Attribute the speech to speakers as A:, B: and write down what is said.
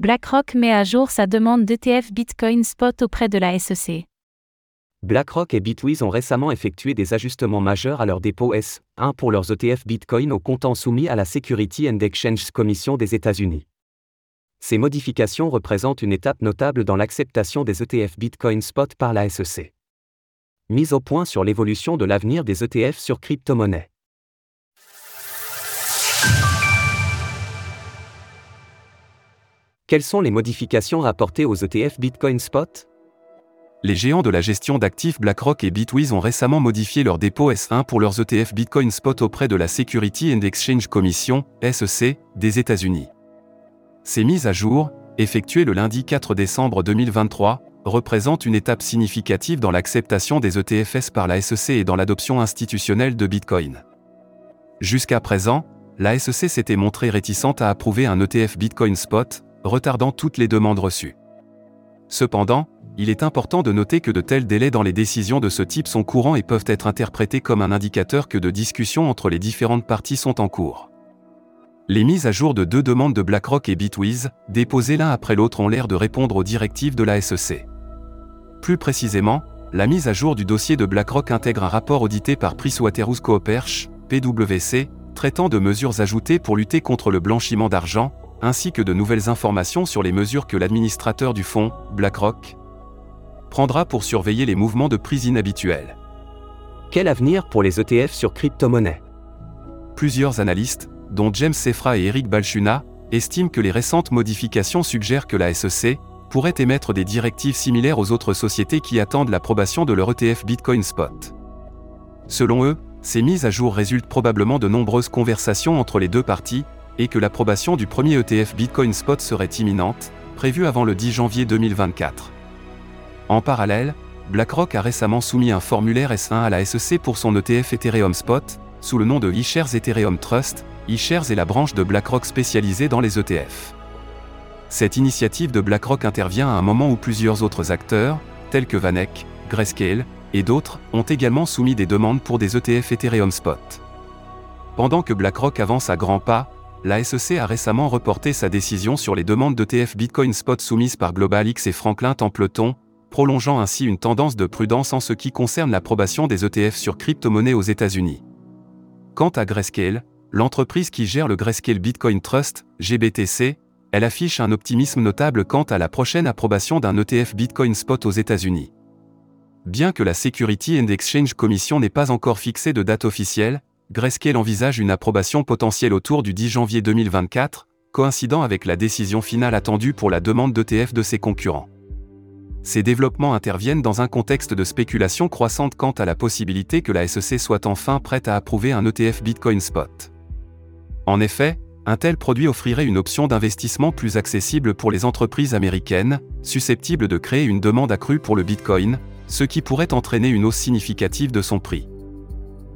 A: BlackRock met à jour sa demande d'ETF Bitcoin Spot auprès de la SEC.
B: BlackRock et Bitwiz ont récemment effectué des ajustements majeurs à leurs dépôts S1 pour leurs ETF Bitcoin au comptant soumis à la Security and Exchange Commission des États-Unis. Ces modifications représentent une étape notable dans l'acceptation des ETF Bitcoin Spot par la SEC. Mise au point sur l'évolution de l'avenir des ETF sur crypto-monnaies. Quelles sont les modifications apportées aux ETF Bitcoin Spot?
C: Les géants de la gestion d'actifs BlackRock et Bitwiz ont récemment modifié leur dépôt S1 pour leurs ETF Bitcoin Spot auprès de la Security and Exchange Commission, SEC, des États-Unis. Ces mises à jour, effectuées le lundi 4 décembre 2023, représentent une étape significative dans l'acceptation des ETFS par la SEC et dans l'adoption institutionnelle de Bitcoin. Jusqu'à présent, la SEC s'était montrée réticente à approuver un ETF Bitcoin Spot, retardant toutes les demandes reçues. Cependant, il est important de noter que de tels délais dans les décisions de ce type sont courants et peuvent être interprétés comme un indicateur que de discussions entre les différentes parties sont en cours. Les mises à jour de deux demandes de BlackRock et Bitwiz, déposées l'un après l'autre, ont l'air de répondre aux directives de la SEC. Plus précisément, la mise à jour du dossier de BlackRock intègre un rapport audité par PricewaterhouseCoopers, PwC, traitant de mesures ajoutées pour lutter contre le blanchiment d'argent, ainsi que de nouvelles informations sur les mesures que l'administrateur du fonds, BlackRock, prendra pour surveiller les mouvements de prix inhabituels.
B: Quel avenir pour les ETF sur crypto-monnaies
C: Plusieurs analystes, dont James Sefra et Eric Balchuna, estiment que les récentes modifications suggèrent que la SEC pourrait émettre des directives similaires aux autres sociétés qui attendent l'approbation de leur ETF Bitcoin Spot. Selon eux, ces mises à jour résultent probablement de nombreuses conversations entre les deux parties, et que l'approbation du premier ETF Bitcoin Spot serait imminente, prévue avant le 10 janvier 2024. En parallèle, BlackRock a récemment soumis un formulaire S1 à la SEC pour son ETF Ethereum Spot, sous le nom de eShares Ethereum Trust. eShares est la branche de BlackRock spécialisée dans les ETF. Cette initiative de BlackRock intervient à un moment où plusieurs autres acteurs, tels que Vanek, Grayscale, et d'autres, ont également soumis des demandes pour des ETF Ethereum Spot. Pendant que BlackRock avance à grands pas, la SEC a récemment reporté sa décision sur les demandes d'ETF Bitcoin Spot soumises par GlobalX et Franklin Templeton, prolongeant ainsi une tendance de prudence en ce qui concerne l'approbation des ETF sur crypto-monnaies aux États-Unis. Quant à Grayscale, l'entreprise qui gère le Grayscale Bitcoin Trust, GBTC, elle affiche un optimisme notable quant à la prochaine approbation d'un ETF Bitcoin Spot aux États-Unis. Bien que la Security and Exchange Commission n'ait pas encore fixé de date officielle, Grayscale envisage une approbation potentielle autour du 10 janvier 2024, coïncidant avec la décision finale attendue pour la demande d'ETF de ses concurrents. Ces développements interviennent dans un contexte de spéculation croissante quant à la possibilité que la SEC soit enfin prête à approuver un ETF Bitcoin Spot. En effet, un tel produit offrirait une option d'investissement plus accessible pour les entreprises américaines, susceptibles de créer une demande accrue pour le Bitcoin, ce qui pourrait entraîner une hausse significative de son prix.